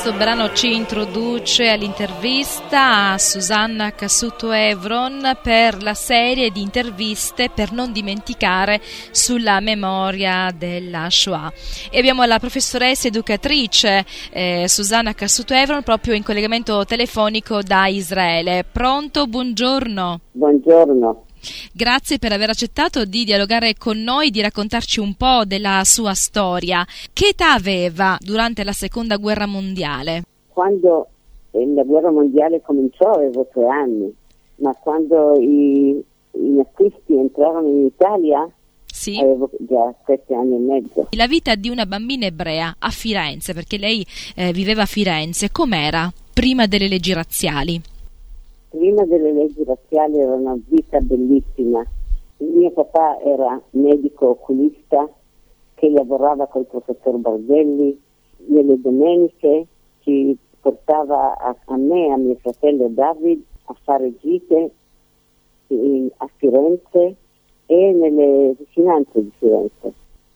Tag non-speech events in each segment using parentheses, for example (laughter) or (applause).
Questo brano ci introduce all'intervista a Susanna Cassuto Evron per la serie di interviste per non dimenticare sulla memoria della Shoah. E abbiamo la professoressa educatrice eh, Susanna Cassuto Evron proprio in collegamento telefonico da Israele. Pronto? Buongiorno. Buongiorno. Grazie per aver accettato di dialogare con noi, di raccontarci un po' della sua storia. Che età aveva durante la seconda guerra mondiale? Quando la guerra mondiale cominciò avevo tre anni, ma quando i, i nazisti entrarono in Italia sì. avevo già sette anni e mezzo. La vita di una bambina ebrea a Firenze, perché lei eh, viveva a Firenze, com'era prima delle leggi razziali? Prima delle leggi razziali era una vita bellissima. Il mio papà era medico oculista che lavorava col professor Bargelli. Nelle domeniche ci portava a, a me e a mio fratello David a fare gite in, a Firenze e nelle vicinanze di Firenze,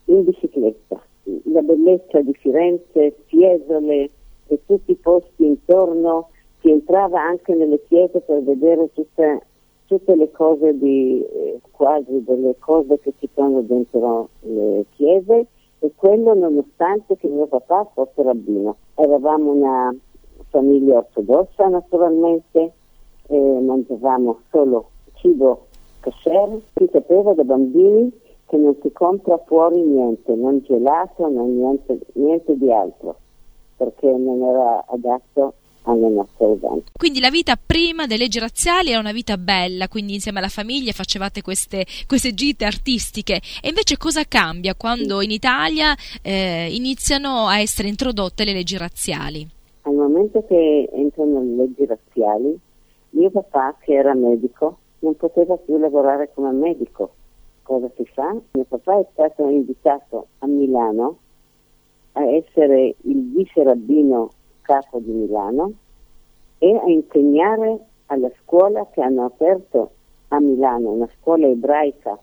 in bicicletta. La bellezza di Firenze, Fiesole e tutti i posti intorno si entrava anche nelle chiese per vedere tutte, tutte le cose di, eh, quasi delle cose che ci sono dentro le chiese e quello nonostante che mio papà fosse rabbino. Eravamo una famiglia ortodossa naturalmente, eh, mangiavamo solo cibo kosher, si sapeva da bambini che non si compra fuori niente, non gelato, non niente, niente di altro, perché non era adatto alle nostre eventi. Quindi la vita prima delle leggi razziali era una vita bella, quindi insieme alla famiglia facevate queste, queste gite artistiche. E invece cosa cambia quando in Italia eh, iniziano a essere introdotte le leggi razziali? Al momento che entrano le leggi razziali, mio papà, che era medico, non poteva più lavorare come medico. Cosa si fa? Mio papà è stato invitato a Milano a essere il vice rabbino capo di Milano e a insegnare alla scuola che hanno aperto a Milano, una scuola ebraica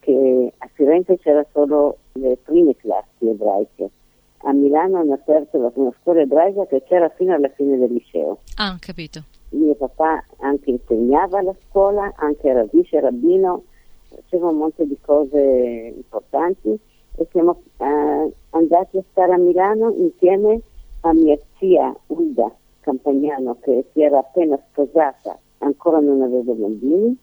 che a Firenze c'era solo le prime classi ebraiche. A Milano hanno aperto una scuola ebraica che c'era fino alla fine del liceo. Ah, capito. Mio papà anche insegnava alla scuola, anche era vice rabbino, faceva un monte di cose importanti e siamo eh, andati a stare a Milano insieme a mia zia Ulda Campagnano che si era appena sposata, ancora non aveva bambini,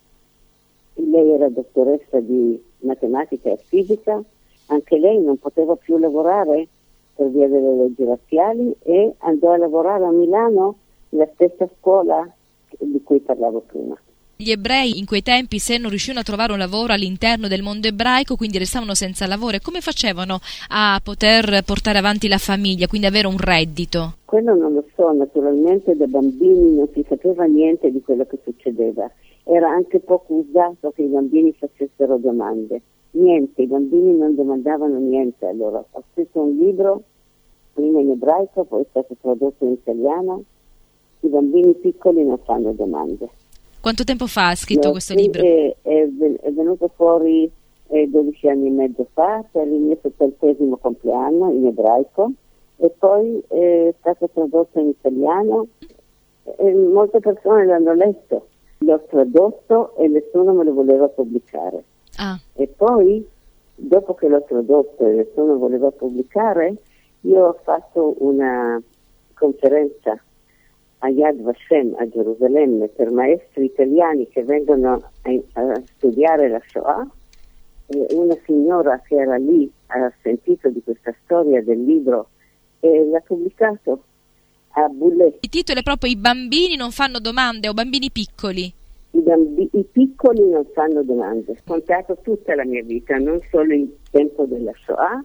lei era dottoressa di matematica e fisica, anche lei non poteva più lavorare per via delle leggi razziali e andò a lavorare a Milano nella stessa scuola di cui parlavo prima. Gli ebrei in quei tempi, se non riuscivano a trovare un lavoro all'interno del mondo ebraico, quindi restavano senza lavoro, come facevano a poter portare avanti la famiglia, quindi avere un reddito? Quello non lo so, naturalmente da bambini non si sapeva niente di quello che succedeva. Era anche poco usato che i bambini facessero domande. Niente, i bambini non domandavano niente. Allora ho scritto un libro, prima in ebraico, poi è stato tradotto in italiano. I bambini piccoli non fanno domande. Quanto tempo fa ha scritto questo libro? È, è ven- è venuto fuori eh, 12 anni e mezzo fa per il mio settantesimo compleanno in ebraico e poi eh, è stato tradotto in italiano e molte persone l'hanno letto. L'ho tradotto e nessuno me lo voleva pubblicare. Ah, E poi, dopo che l'ho tradotto e nessuno voleva pubblicare, io ho fatto una conferenza a Yad Vashem a Gerusalemme per maestri italiani che vengono a, a studiare la Shoah. Una signora che era lì ha sentito di questa storia del libro e l'ha pubblicato a Bullet. il titolo è proprio I bambini non fanno domande o bambini piccoli. I, bambi- I piccoli non fanno domande. Ho contato tutta la mia vita, non solo il tempo della Shoah,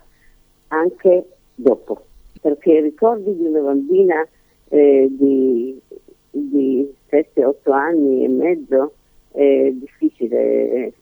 anche dopo. Perché i ricordi di una bambina eh, di, di 7-8 anni e mezzo è difficile,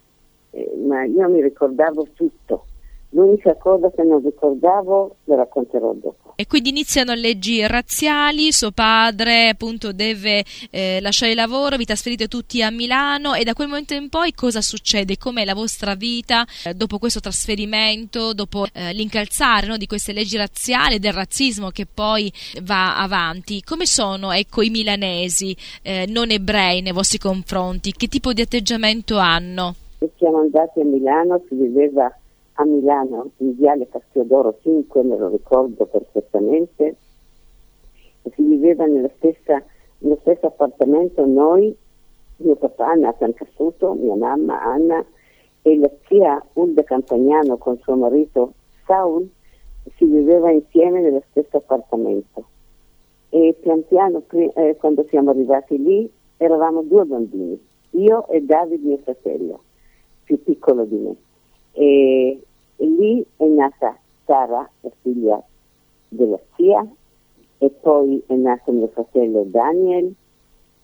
eh, ma io mi ricordavo tutto. L'unica cosa che non ricordavo la racconterò dopo. E quindi iniziano leggi razziali, suo padre appunto deve eh, lasciare il lavoro, vi trasferite tutti a Milano e da quel momento in poi cosa succede? Com'è la vostra vita eh, dopo questo trasferimento, dopo eh, l'incalzare no, di queste leggi razziali, del razzismo che poi va avanti? Come sono ecco, i milanesi eh, non ebrei nei vostri confronti? Che tipo di atteggiamento hanno? Siamo andati a Milano, si viveva a Milano, in Viale Castiodoro 5, me lo ricordo perfettamente, si viveva stessa, nello stesso appartamento noi, mio papà Nathan Cassuto, mia mamma Anna e la zia Ulde Campagnano con suo marito Saul, si viveva insieme nello stesso appartamento. E pian piano, eh, quando siamo arrivati lì, eravamo due bambini, io e David, mio fratello, più piccolo di me. E, lì è nata Sara, la figlia della zia, e poi è nato mio fratello Daniel,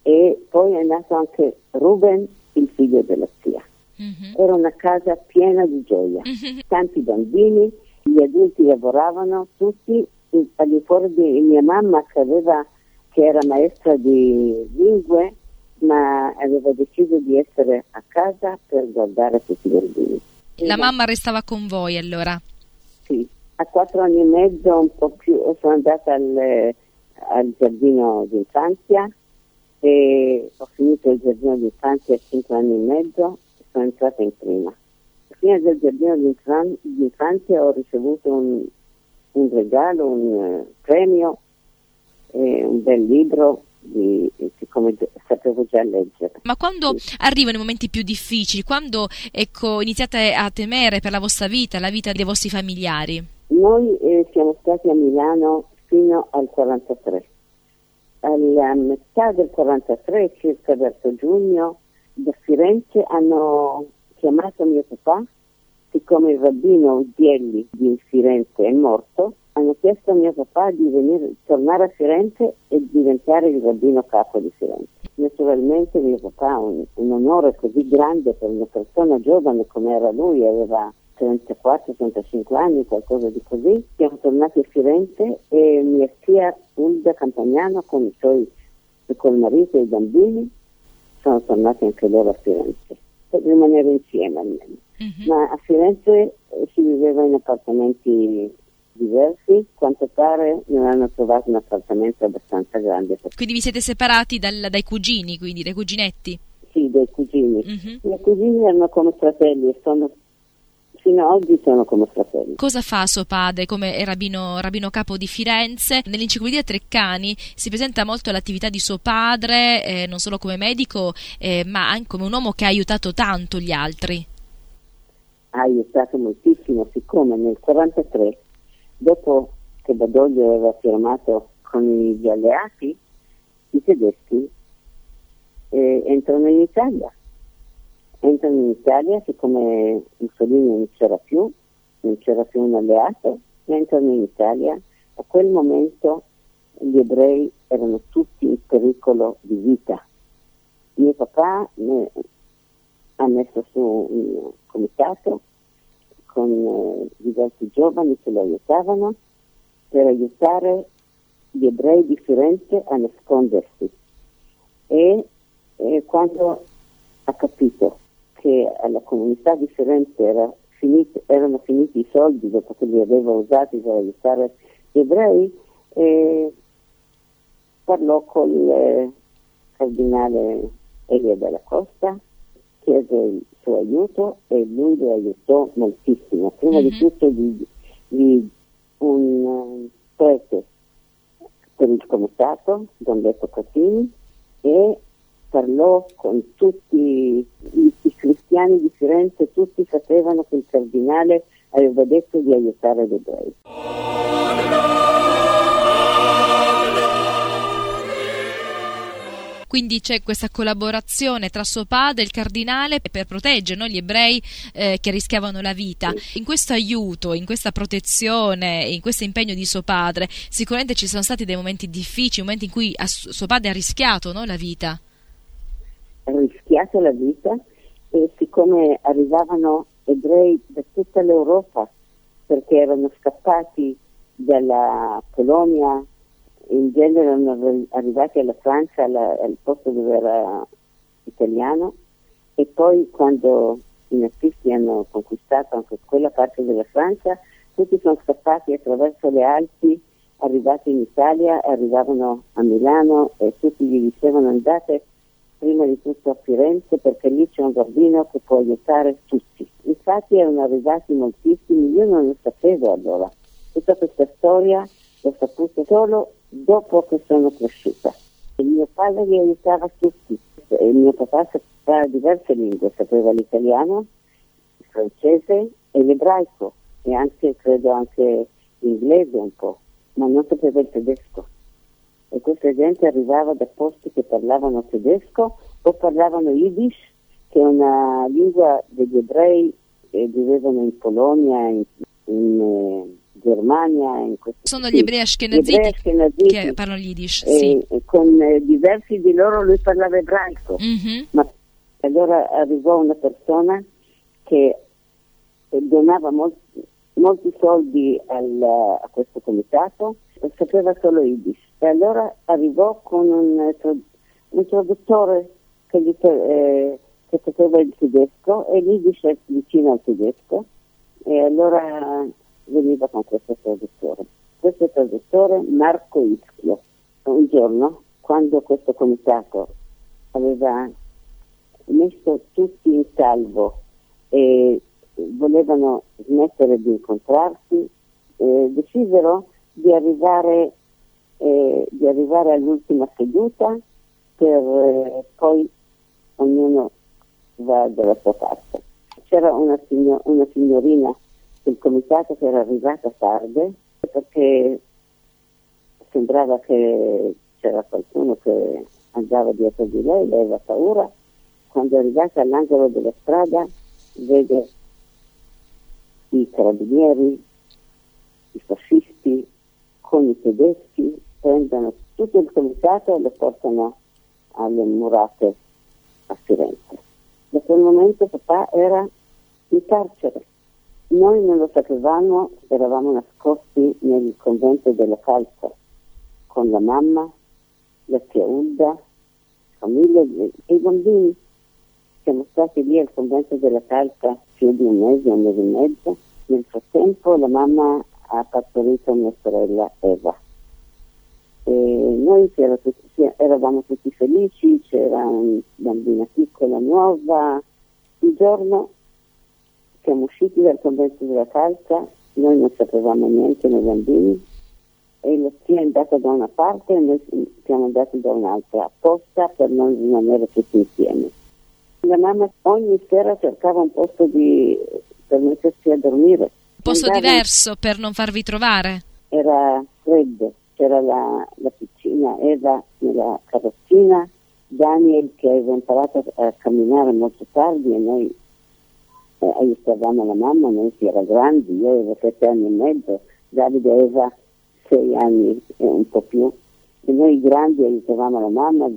e poi è nato anche Ruben, il figlio della zia. Mm-hmm. Era una casa piena di gioia, mm-hmm. tanti bambini, gli adulti lavoravano tutti al di fuori di mia mamma che, aveva, che era maestra di lingue, ma aveva deciso di essere a casa per guardare tutti i bambini. La mamma restava con voi allora? Sì, a quattro anni e mezzo, un po' più, sono andata al, al giardino d'infanzia e ho finito il giardino d'infanzia a cinque anni e mezzo e sono entrata in prima. Fine del giardino d'infanzia ho ricevuto un, un regalo, un uh, premio, eh, un bel libro siccome sapevo già leggere. Ma quando sì. arrivano i momenti più difficili, quando ecco, iniziate a temere per la vostra vita, la vita dei vostri familiari? Noi eh, siamo stati a Milano fino al 43. Alla metà del 43, circa verso giugno, da Firenze hanno chiamato mio papà, siccome il rabbino Dielli di Firenze è morto, hanno chiesto a mio papà di venire, tornare a Firenze e diventare il rabbino capo di Firenze. Naturalmente mio papà ha un, un, onore così grande per una persona giovane come era lui, aveva 34-35 anni, qualcosa di così. Siamo tornati a Firenze e mia zia Ulda Campagnano con i suoi col marito e i bambini sono tornati anche loro a Firenze per rimanere insieme almeno. Mm-hmm. Ma a Firenze si viveva in appartamenti diversi, quanto pare non hanno trovato un appartamento abbastanza grande. Quindi vi siete separati dal, dai cugini, quindi dai cuginetti? Sì, dai cugini. Mm-hmm. I miei cugini erano come fratelli e sono fino ad oggi sono come fratelli. Cosa fa suo padre come rabbino, rabbino capo di Firenze? Nell'enciclopedia Treccani si presenta molto l'attività di suo padre, eh, non solo come medico, eh, ma anche come un uomo che ha aiutato tanto gli altri. Ha aiutato moltissimo, siccome nel 1943 Dopo che Badoglio aveva firmato con gli alleati, i tedeschi eh, entrano in Italia. Entrano in Italia, siccome Mussolini non c'era più, non c'era più un alleato, entrano in Italia. A quel momento gli ebrei erano tutti in pericolo di vita. Mio papà ha messo su un comitato con eh, diversi giovani che lo aiutavano per aiutare gli ebrei di Firenze a nascondersi. E, e quando ha capito che alla comunità di Firenze era finito, erano finiti i soldi dopo che li aveva usati per aiutare gli ebrei, eh, parlò col eh, cardinale Elia della Costa, chiese il suo aiuto e lui lo aiutò moltissimo. Prima mm-hmm. di mhm. tutto di, di un prete per il comitato, Don Betto Catini, e parlò con tutti i, i, cristiani di Firenze, tutti sapevano che il cardinale aveva detto di aiutare gli ebrei. Quindi c'è questa collaborazione tra suo padre e il cardinale per proteggere no, gli ebrei eh, che rischiavano la vita. In questo aiuto, in questa protezione, in questo impegno di suo padre, sicuramente ci sono stati dei momenti difficili, momenti in cui suo padre ha rischiato no, la vita. Ha rischiato la vita e siccome arrivavano ebrei da tutta l'Europa perché erano scappati dalla Polonia, in genere erano arrivati alla Francia, alla, al posto dove era italiano, e poi quando i nazisti hanno conquistato anche quella parte della Francia, tutti sono scappati attraverso le Alpi, arrivati in Italia, arrivavano a Milano e tutti gli dicevano andate prima di tutto a Firenze perché lì c'è un bambino che può aiutare tutti. Infatti erano arrivati moltissimi, io non lo sapevo allora. Tutta questa storia l'ho saputa solo dopo che sono cresciuta. Il mio padre li aiutava tutti. Il mio papà sapeva diverse lingue, sapeva l'italiano, il francese e l'ebraico e anche, credo anche l'inglese un po', ma non sapeva il tedesco e questa gente arrivava da posti che parlavano tedesco o parlavano Yiddish, che è una lingua degli ebrei che vivevano in Polonia, in, in eh, Germania. In questi, Sono gli ebrei ashkenaziti, che parlano Yiddish, sì. con eh, diversi di loro lui parlava ebraico. Mm-hmm. Ma allora arrivò una persona che donava molti, molti soldi al, a questo comitato sapeva solo Yiddish. E allora arrivò con un, un traduttore che, gli, eh, che sapeva il tedesco e l'Yiddish è vicino al tedesco e allora veniva con questo traduttore. Questo traduttore, Marco Ischio, un giorno, quando questo comitato aveva messo tutti in salvo e volevano smettere di incontrarsi, eh, decisero di arrivare, eh, di arrivare all'ultima seduta per eh, poi ognuno va dalla sua parte. C'era una, signor- una signorina del comitato che era arrivata tardi perché sembrava che c'era qualcuno che andava dietro di lei, lei aveva paura. Quando è arrivata all'angolo della strada vede i carabinieri, i fascisti con i tedeschi prendono tutto il comitato e lo portano alle murate a Firenze. Da quel momento papà era in carcere. Noi non lo sapevamo, eravamo nascosti nel convento della Calza con la mamma, la zia Ulda, famiglia e i bambini. Siamo stati lì al convento della Calza più di un mese, un mese e mezzo. Nel frattempo la mamma ha partorito mia sorella Eva. E noi eravamo tutti felici, c'era una bambina piccola, nuova. Il giorno siamo usciti dal convento della calza, noi non sapevamo niente noi bambini e la zia è andata da una parte e noi siamo andati da un'altra, apposta per non rimanere tutti insieme. La mamma ogni sera cercava un posto di, per mettersi a dormire posto Andavo, diverso per non farvi trovare? Era freddo, c'era la, la piccina Eva nella carrozzina, Daniel che aveva imparato a camminare molto tardi e noi eh, aiutavamo la mamma, noi si era grandi, io avevo sette anni e mezzo, Davide aveva sei anni e un po' più, e noi grandi aiutavamo la mamma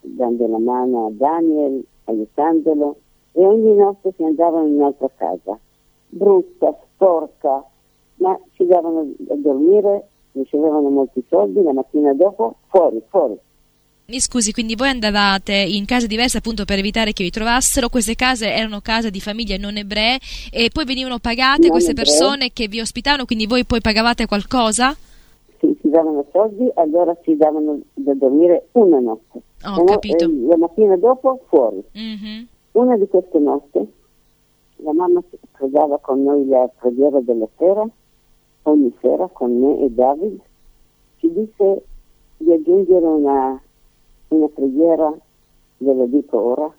dando la mano a Daniel, aiutandolo, e ogni notte si andavano in un'altra casa, brutta, sporca, ma ci davano a dormire, ricevevano molti soldi, la mattina dopo fuori, fuori. Mi scusi, quindi voi andavate in case diverse appunto per evitare che vi trovassero, queste case erano case di famiglie non ebree e poi venivano pagate non queste ebrei. persone che vi ospitavano, quindi voi poi pagavate qualcosa? Sì, ci davano soldi, allora ci davano da dormire una notte. Ho oh, capito. Eh, la mattina dopo fuori. Mm-hmm. Una di queste notti la mamma pregava con noi la preghiera della sera, ogni sera con me e David. Ci disse di aggiungere una, una preghiera, ve la dico ora,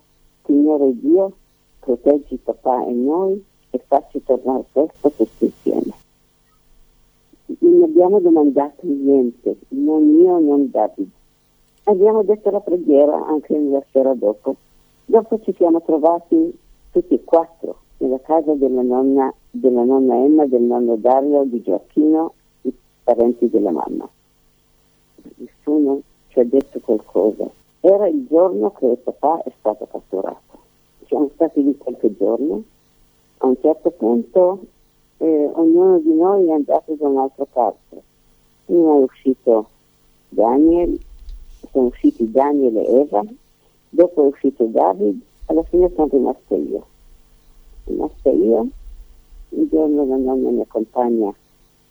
Signore Dio, proteggi papà e noi e facci tornare presto tutti insieme. Non abbiamo domandato niente, non io, non David. Abbiamo detto la preghiera anche la sera dopo. Dopo ci siamo trovati tutti e quattro nella casa della nonna, della nonna Emma, del nonno Dario, di Gioacchino, i parenti della mamma. Nessuno ci ha detto qualcosa. Era il giorno che papà è stato catturato. Siamo stati lì qualche giorno. A un certo punto e ognuno di noi è andato da un'altra parte. Prima è uscito Daniel, sono usciti Daniel e Eva, dopo è uscito David, alla fine sono rimasto io. Rimasta io, un giorno la nonna mi accompagna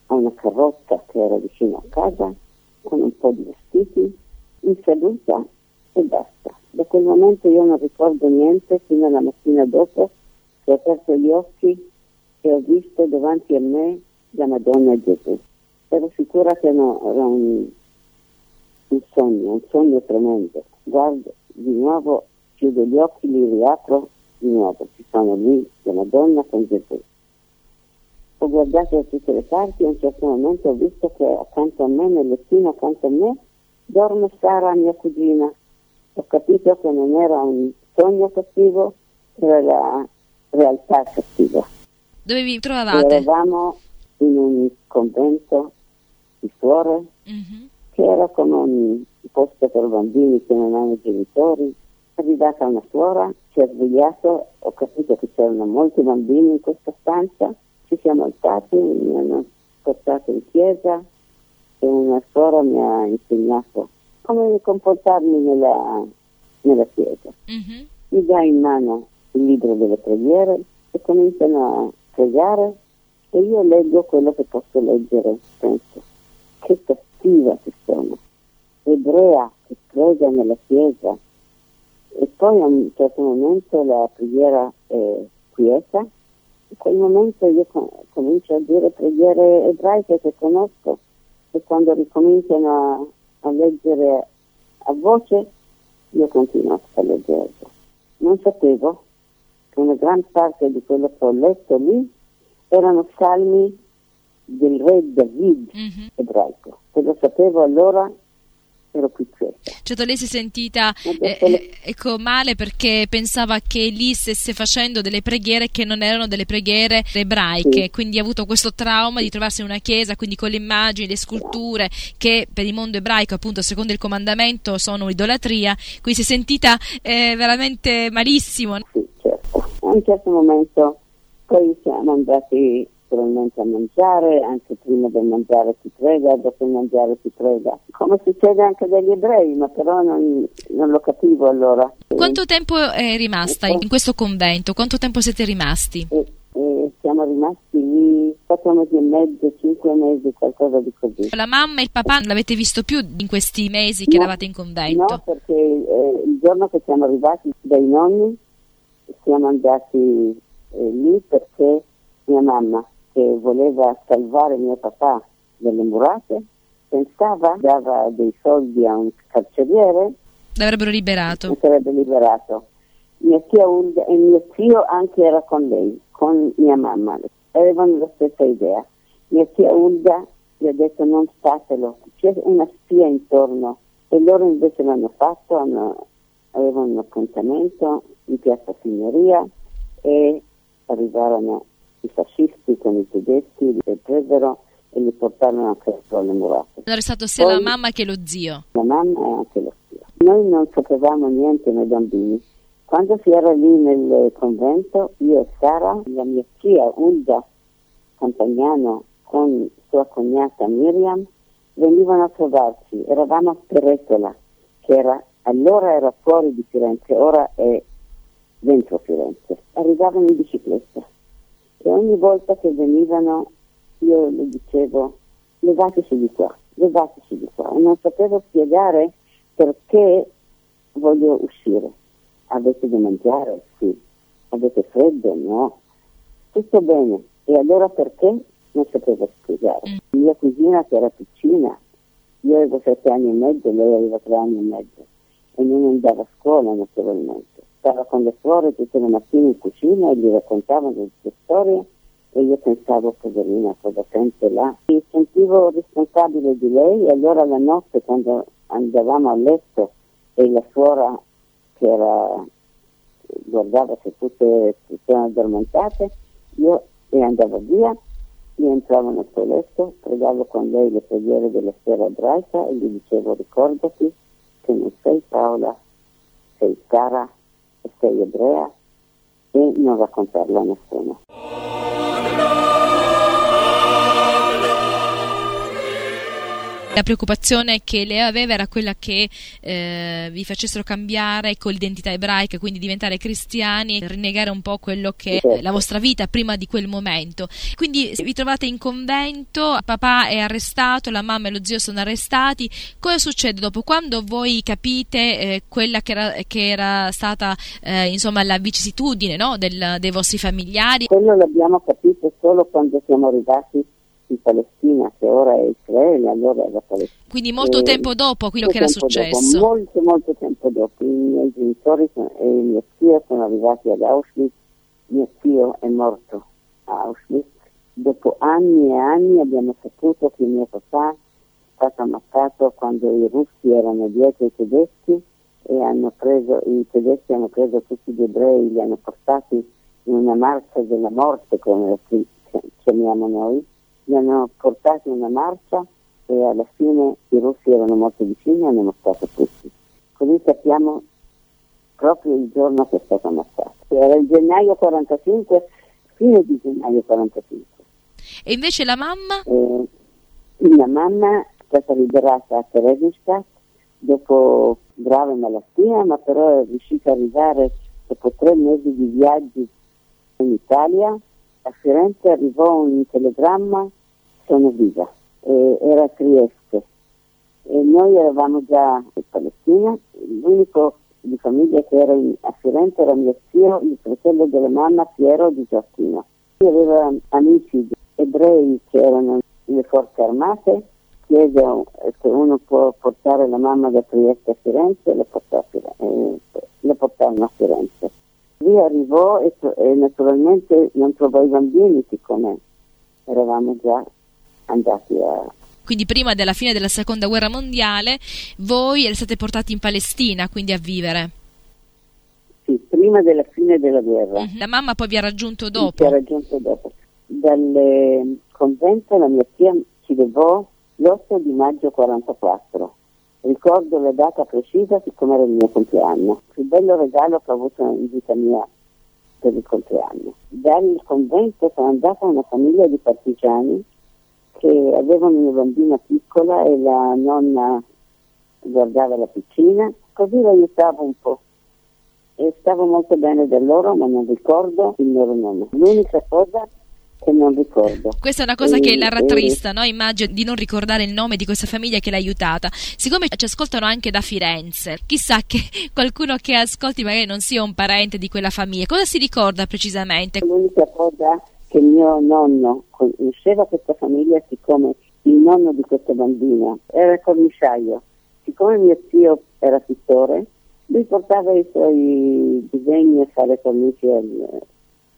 a una carrozza che era vicino a casa, con un po' di vestiti, mi saluta e basta. Da quel momento io non ricordo niente fino alla mattina dopo che ho aperto gli occhi e ho visto davanti a me la Madonna e Gesù. Ero sicura che no, era un, un sogno, un sogno tremendo. Guardo di nuovo, chiudo gli occhi, li riapro di nuovo, ci sono lì la Madonna con Gesù. Ho guardato da tutte le parti e a un certo momento ho visto che accanto a me, nel lettino accanto a me, dorme Sara, mia cugina. Ho capito che non era un sogno cattivo, era la realtà cattiva. Dove vi trovavate? Eravamo in un convento di suore Mhm. che era come un posto per bambini che non hanno genitori. È arrivata una suora, ci ha svegliato, ho capito che c'erano molti bambini in questa stanza, ci siamo alzati, mi hanno portato in chiesa e una suora mi ha insegnato come comportarmi nella, nella chiesa. Mhm. Mi dà in mano il libro delle preghiere e cominciano a pregare e io leggo quello che posso leggere, penso. Che cattiva che sono. Ebrea che prega nella chiesa e poi a un certo momento la preghiera è quieta. In quel momento io com- comincio a dire preghiere ebraiche che conosco e quando ricominciano a, a leggere a voce io continuo a leggere. Non sapevo che una gran parte di quello che ho letto lì erano salmi del re David Mhm. ebraico. Se lo sapevo allora ero quieta. Certo, lei si è sentita eh, eh, ecco, male perché pensava che lì stesse facendo delle preghiere che non erano delle preghiere ebraiche, Sì. quindi ha avuto questo trauma di trovarsi in una chiesa, quindi con le immagini, le sculture che per il mondo ebraico, appunto, secondo il comandamento, sono idolatria, quindi si è sentita eh, veramente malissimo. Sì, certo. A un certo momento poi siamo andati probabilmente a mangiare, anche prima del mangiare si prega, dopo il mangiare si prega. Come succede anche dagli ebrei, ma però non, non lo capivo allora. Quanto tempo è rimasta in questo convento? Quanto tempo siete rimasti? E, e siamo rimasti lì quattro mesi e mezzo, cinque mesi, qualcosa di così. La mamma e il papà non l'avete visto più in questi mesi che No, eravate in convento? No, perché eh, il giorno che siamo arrivati dai nonni siamo andati eh, lì perché mia mamma, che voleva salvare mio papà dalle murate, pensava, dava dei soldi a un carceriere L'avrebbero liberato. sarebbe liberato. Mia tia Ulda e mio zio anche era con lei, con mia mamma. Avevano la stessa idea. Mia tia Ulda gli ha detto non fatelo, c'è una spia intorno. E loro invece l'hanno fatto, hanno- avevano un appuntamento in piazza Signoria e arrivarono i fascisti con i tedeschi, li presero e li portarono anche alle murate Hanno arrestato sia Poi- la mamma che lo zio. la mamma e anche lo zio. Noi non sapevamo niente noi bambini. Quando si era lì nel convento, io e Sara, la mia zia Ulda Campagnano con sua cognata Miriam, venivano a trovarci. Eravamo a Peretola, che era, allora era fuori di Firenze, ora è dentro Firenze. Arrivavano in bicicletta e ogni volta che venivano io le dicevo levateci di qua, levateci di qua e non sapevo spiegare perché voglio uscire. Avete da mangiare? Sì. Avete freddo? No. Tutto bene. E allora perché? Non sapevo spiegare. Mia cugina che era piccina, io avevo sette anni e mezzo, lei aveva tre anni e mezzo e non andava a scuola naturalmente. Stava con le suore tutte le mattine in cucina e gli raccontavano le sue storie e io pensavo, poverina, cosa sente là? Mi sentivo responsabile di lei e allora la notte quando andavamo a letto e la suora che era, guardava se tutte erano addormentate, io e andavo via, io entravo nel suo letto, pregavo con lei le preghiere della sera ebraica e gli dicevo ricordati che non sei Paola, sei Sara e sei ebrea e non raccontarlo a nessuno. La preoccupazione che lei aveva era quella che eh, vi facessero cambiare con l'identità ebraica, quindi diventare cristiani e rinnegare un po' quello che è la vostra vita prima di quel momento. Quindi vi trovate in convento, papà è arrestato, la mamma e lo zio sono arrestati. Cosa succede dopo? Quando voi capite eh, quella che era, che era stata eh, insomma la vicissitudine no? Del, dei vostri familiari? Quello l'abbiamo capito solo quando siamo arrivati in Palestina, che ora è Israele, allora era Palestina. Quindi molto e tempo dopo quello che era successo? Dopo, molto, molto tempo dopo. I miei genitori e il mio zio sono arrivati ad Auschwitz, mio zio è morto a Auschwitz. Dopo anni e anni abbiamo saputo che mio papà è stato ammazzato quando i russi erano dietro i tedeschi e hanno preso, i tedeschi hanno preso tutti gli ebrei, li hanno portati in una marcia della morte, come la chiamiamo noi, li hanno portati in una marcia e alla fine i russi erano molto vicini e hanno ammazzato tutti. Così sappiamo proprio il giorno che è stato ammazzato. Era il gennaio 45, fine di gennaio 45. E invece la mamma? Eh, la mamma è stata liberata a Theresienstadt dopo grave malattia, ma però è riuscita ad arrivare dopo tre mesi di viaggi in Italia a Firenze arrivò un telegramma, sono viva, e era a Trieste. E noi eravamo già in Palestina, l'unico di famiglia che era in, a Firenze era mio zio, il fratello della mamma Piero di Gioacchino. Lui aveva amici ebrei che erano nelle forze armate, chiese se uno può portare la mamma da Trieste a Firenze e le eh, portarono a Firenze. Lì arrivò e, e naturalmente non trovò i bambini siccome eravamo già andati a, quindi prima della fine della seconda guerra mondiale, voi siete stati portati in Palestina, quindi a vivere. Sì, prima della fine della guerra. La mamma poi vi ha raggiunto dopo? Sì, ci ha raggiunto dopo. Dal convento la mia zia ci levò l'8 di maggio 44 Ricordo la data precisa siccome era il mio compleanno. Il più bello regalo che ho avuto in vita mia per il compleanno. Dal convento sono andata a una famiglia di partigiani che avevano una bambina piccola e la nonna guardava la piscina, così l'aiutavo un po'. E stavo molto bene da loro, ma non ricordo il loro nome. L'unica cosa che non ricordo. Questa è una cosa e, che la rattrista, e... no? immagino di non ricordare il nome di questa famiglia che l'ha aiutata. Siccome ci ascoltano anche da Firenze, chissà che (laughs) qualcuno che ascolti magari non sia un parente di quella famiglia, cosa si ricorda precisamente? L'unica cosa che mio nonno conosceva questa famiglia, siccome il nonno di questa bambina era cornisciaio, siccome mio zio era pittore, lui portava i suoi disegni a fare cornici al,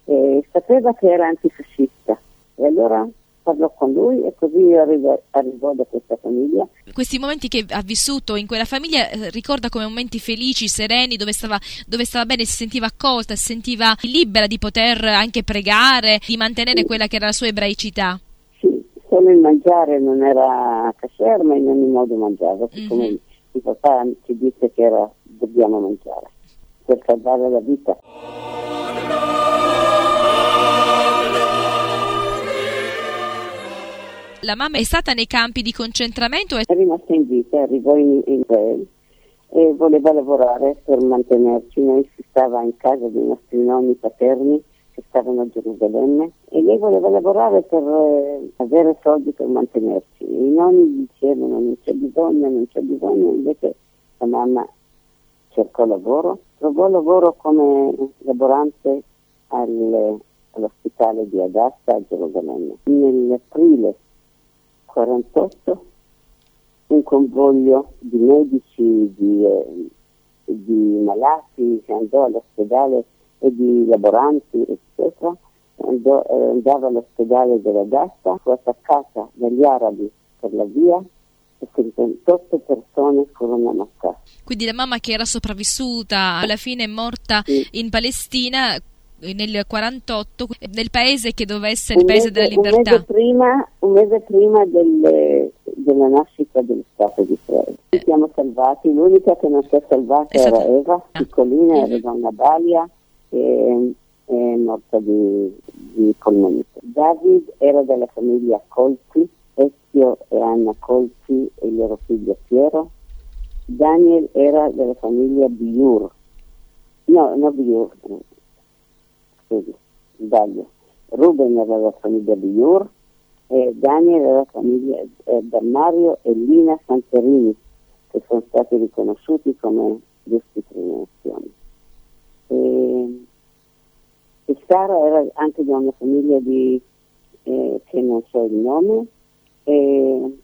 e sapeva che era antifascista e allora parlò con lui e così arrivò, arrivò, da questa famiglia. Questi momenti che ha vissuto in quella famiglia eh, ricorda come momenti felici, sereni, dove stava, dove stava, bene, si sentiva accolta, si sentiva libera di poter anche pregare, di mantenere sì. quella che era la sua ebraicità. Sì, solo il mangiare non era kasher, ma in ogni modo mangiava, mm-hmm. il papà ci disse che era dobbiamo mangiare per salvare la vita. La mamma è stata nei campi di concentramento? È rimasta in vita, arrivò in Israele e voleva lavorare per mantenerci. Noi si stava in casa dei nostri nonni paterni che stavano a Gerusalemme e lei voleva lavorare per eh, avere soldi per mantenerci. I nonni dicevano non c'è bisogno, non c'è bisogno, invece la mamma cercò lavoro, trovò lavoro come laborante al, all'ospedale di Adassa a Gerusalemme. Nell'aprile 48 un convoglio di medici, di, eh, di malati che andò all'ospedale e di laboranti, eccetera, andò, eh, andava all'ospedale della Gasta, fu attaccata dagli arabi per la via e 78 persone furono ammazzate. Quindi la mamma che era sopravvissuta alla fine è morta sì. in Palestina nel 48 nel paese che doveva essere il paese della libertà. Un mese prima, un mese prima del, della nascita dello Stato di Israele. Ci siamo salvati, l'unica che non si è salvata è era Eva, piccolina, mm-hmm. una balia e è morta di, di polmonite. David era della famiglia Colti, Ezio e Anna Colzi e il loro figlio Piero. Daniel era della famiglia Biur, no, no Biur, scusi, sbaglio. Ruben era della famiglia Biur e Daniel era della famiglia eh, da Mario e Lina Santerini, che sono stati riconosciuti come giusti generazioni. E, e Sara era anche di una famiglia di, eh, che non so il nome, e,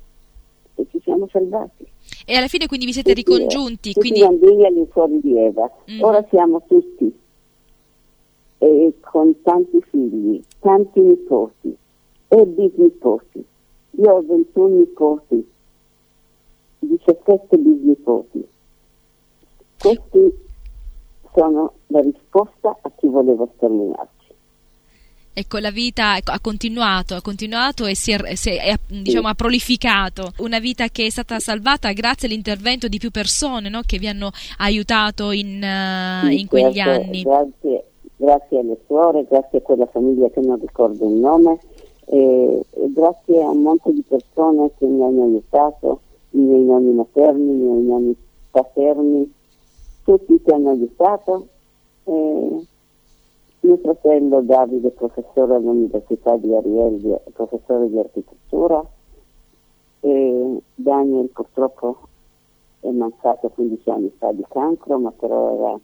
e ci siamo salvati. E alla fine quindi vi siete tutti, ricongiunti? Tutti quindi... i bambini all'infuori di Eva. Mm. Ora siamo tutti e con tanti figli, tanti nipoti e bisnipoti. Io ho 21 nipoti, 17 bisnipoti. Questi sono la risposta a chi voleva sterminarci. Ecco, la vita ha continuato, ha continuato e si è, si è, diciamo, ha prolificato. Una vita che è stata salvata grazie all'intervento di più persone no? che vi hanno aiutato in, uh, sì, in quegli certo, anni. Grazie, grazie alle suore, grazie a quella famiglia che non ricordo il nome e, e grazie a un monte di persone che mi hanno aiutato, i miei nonni materni, i miei nonni paterni, tutti che hanno aiutato. E, mio fratello Davide, professore all'Università di Ariel, professore di architettura, e Daniel purtroppo è mancato 15 anni fa di cancro, ma però era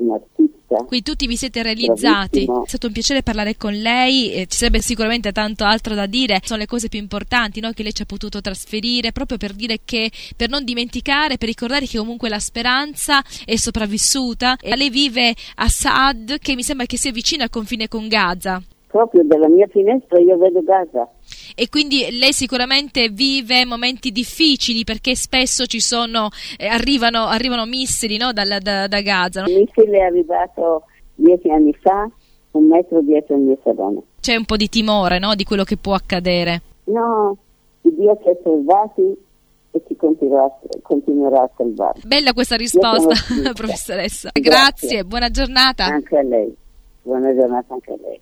un artista. Qui tutti vi siete realizzati. Bravissimo. È stato un piacere parlare con lei, eh, ci sarebbe sicuramente tanto altro da dire. Sono le cose più importanti no? che lei ci ha potuto trasferire, proprio per dire che, per non dimenticare, per ricordare che comunque la speranza è sopravvissuta. E lei vive a Saad, che mi sembra che sia vicino al confine con Gaza. Proprio dalla mia finestra io vedo Gaza e quindi lei sicuramente vive momenti difficili perché spesso ci sono, eh, arrivano, arrivano, missili no? da, da, da, Gaza. Il missile è arrivato dieci anni fa, un metro dietro il mio salone. C'è un po' di timore no? di quello che può accadere? No, Dio ci ha salvati e ci continuerà, continuerà a salvare. Bella questa risposta, (laughs) professoressa. Grazie. Grazie, buona giornata. Anche a lei. Buona giornata anche a lei.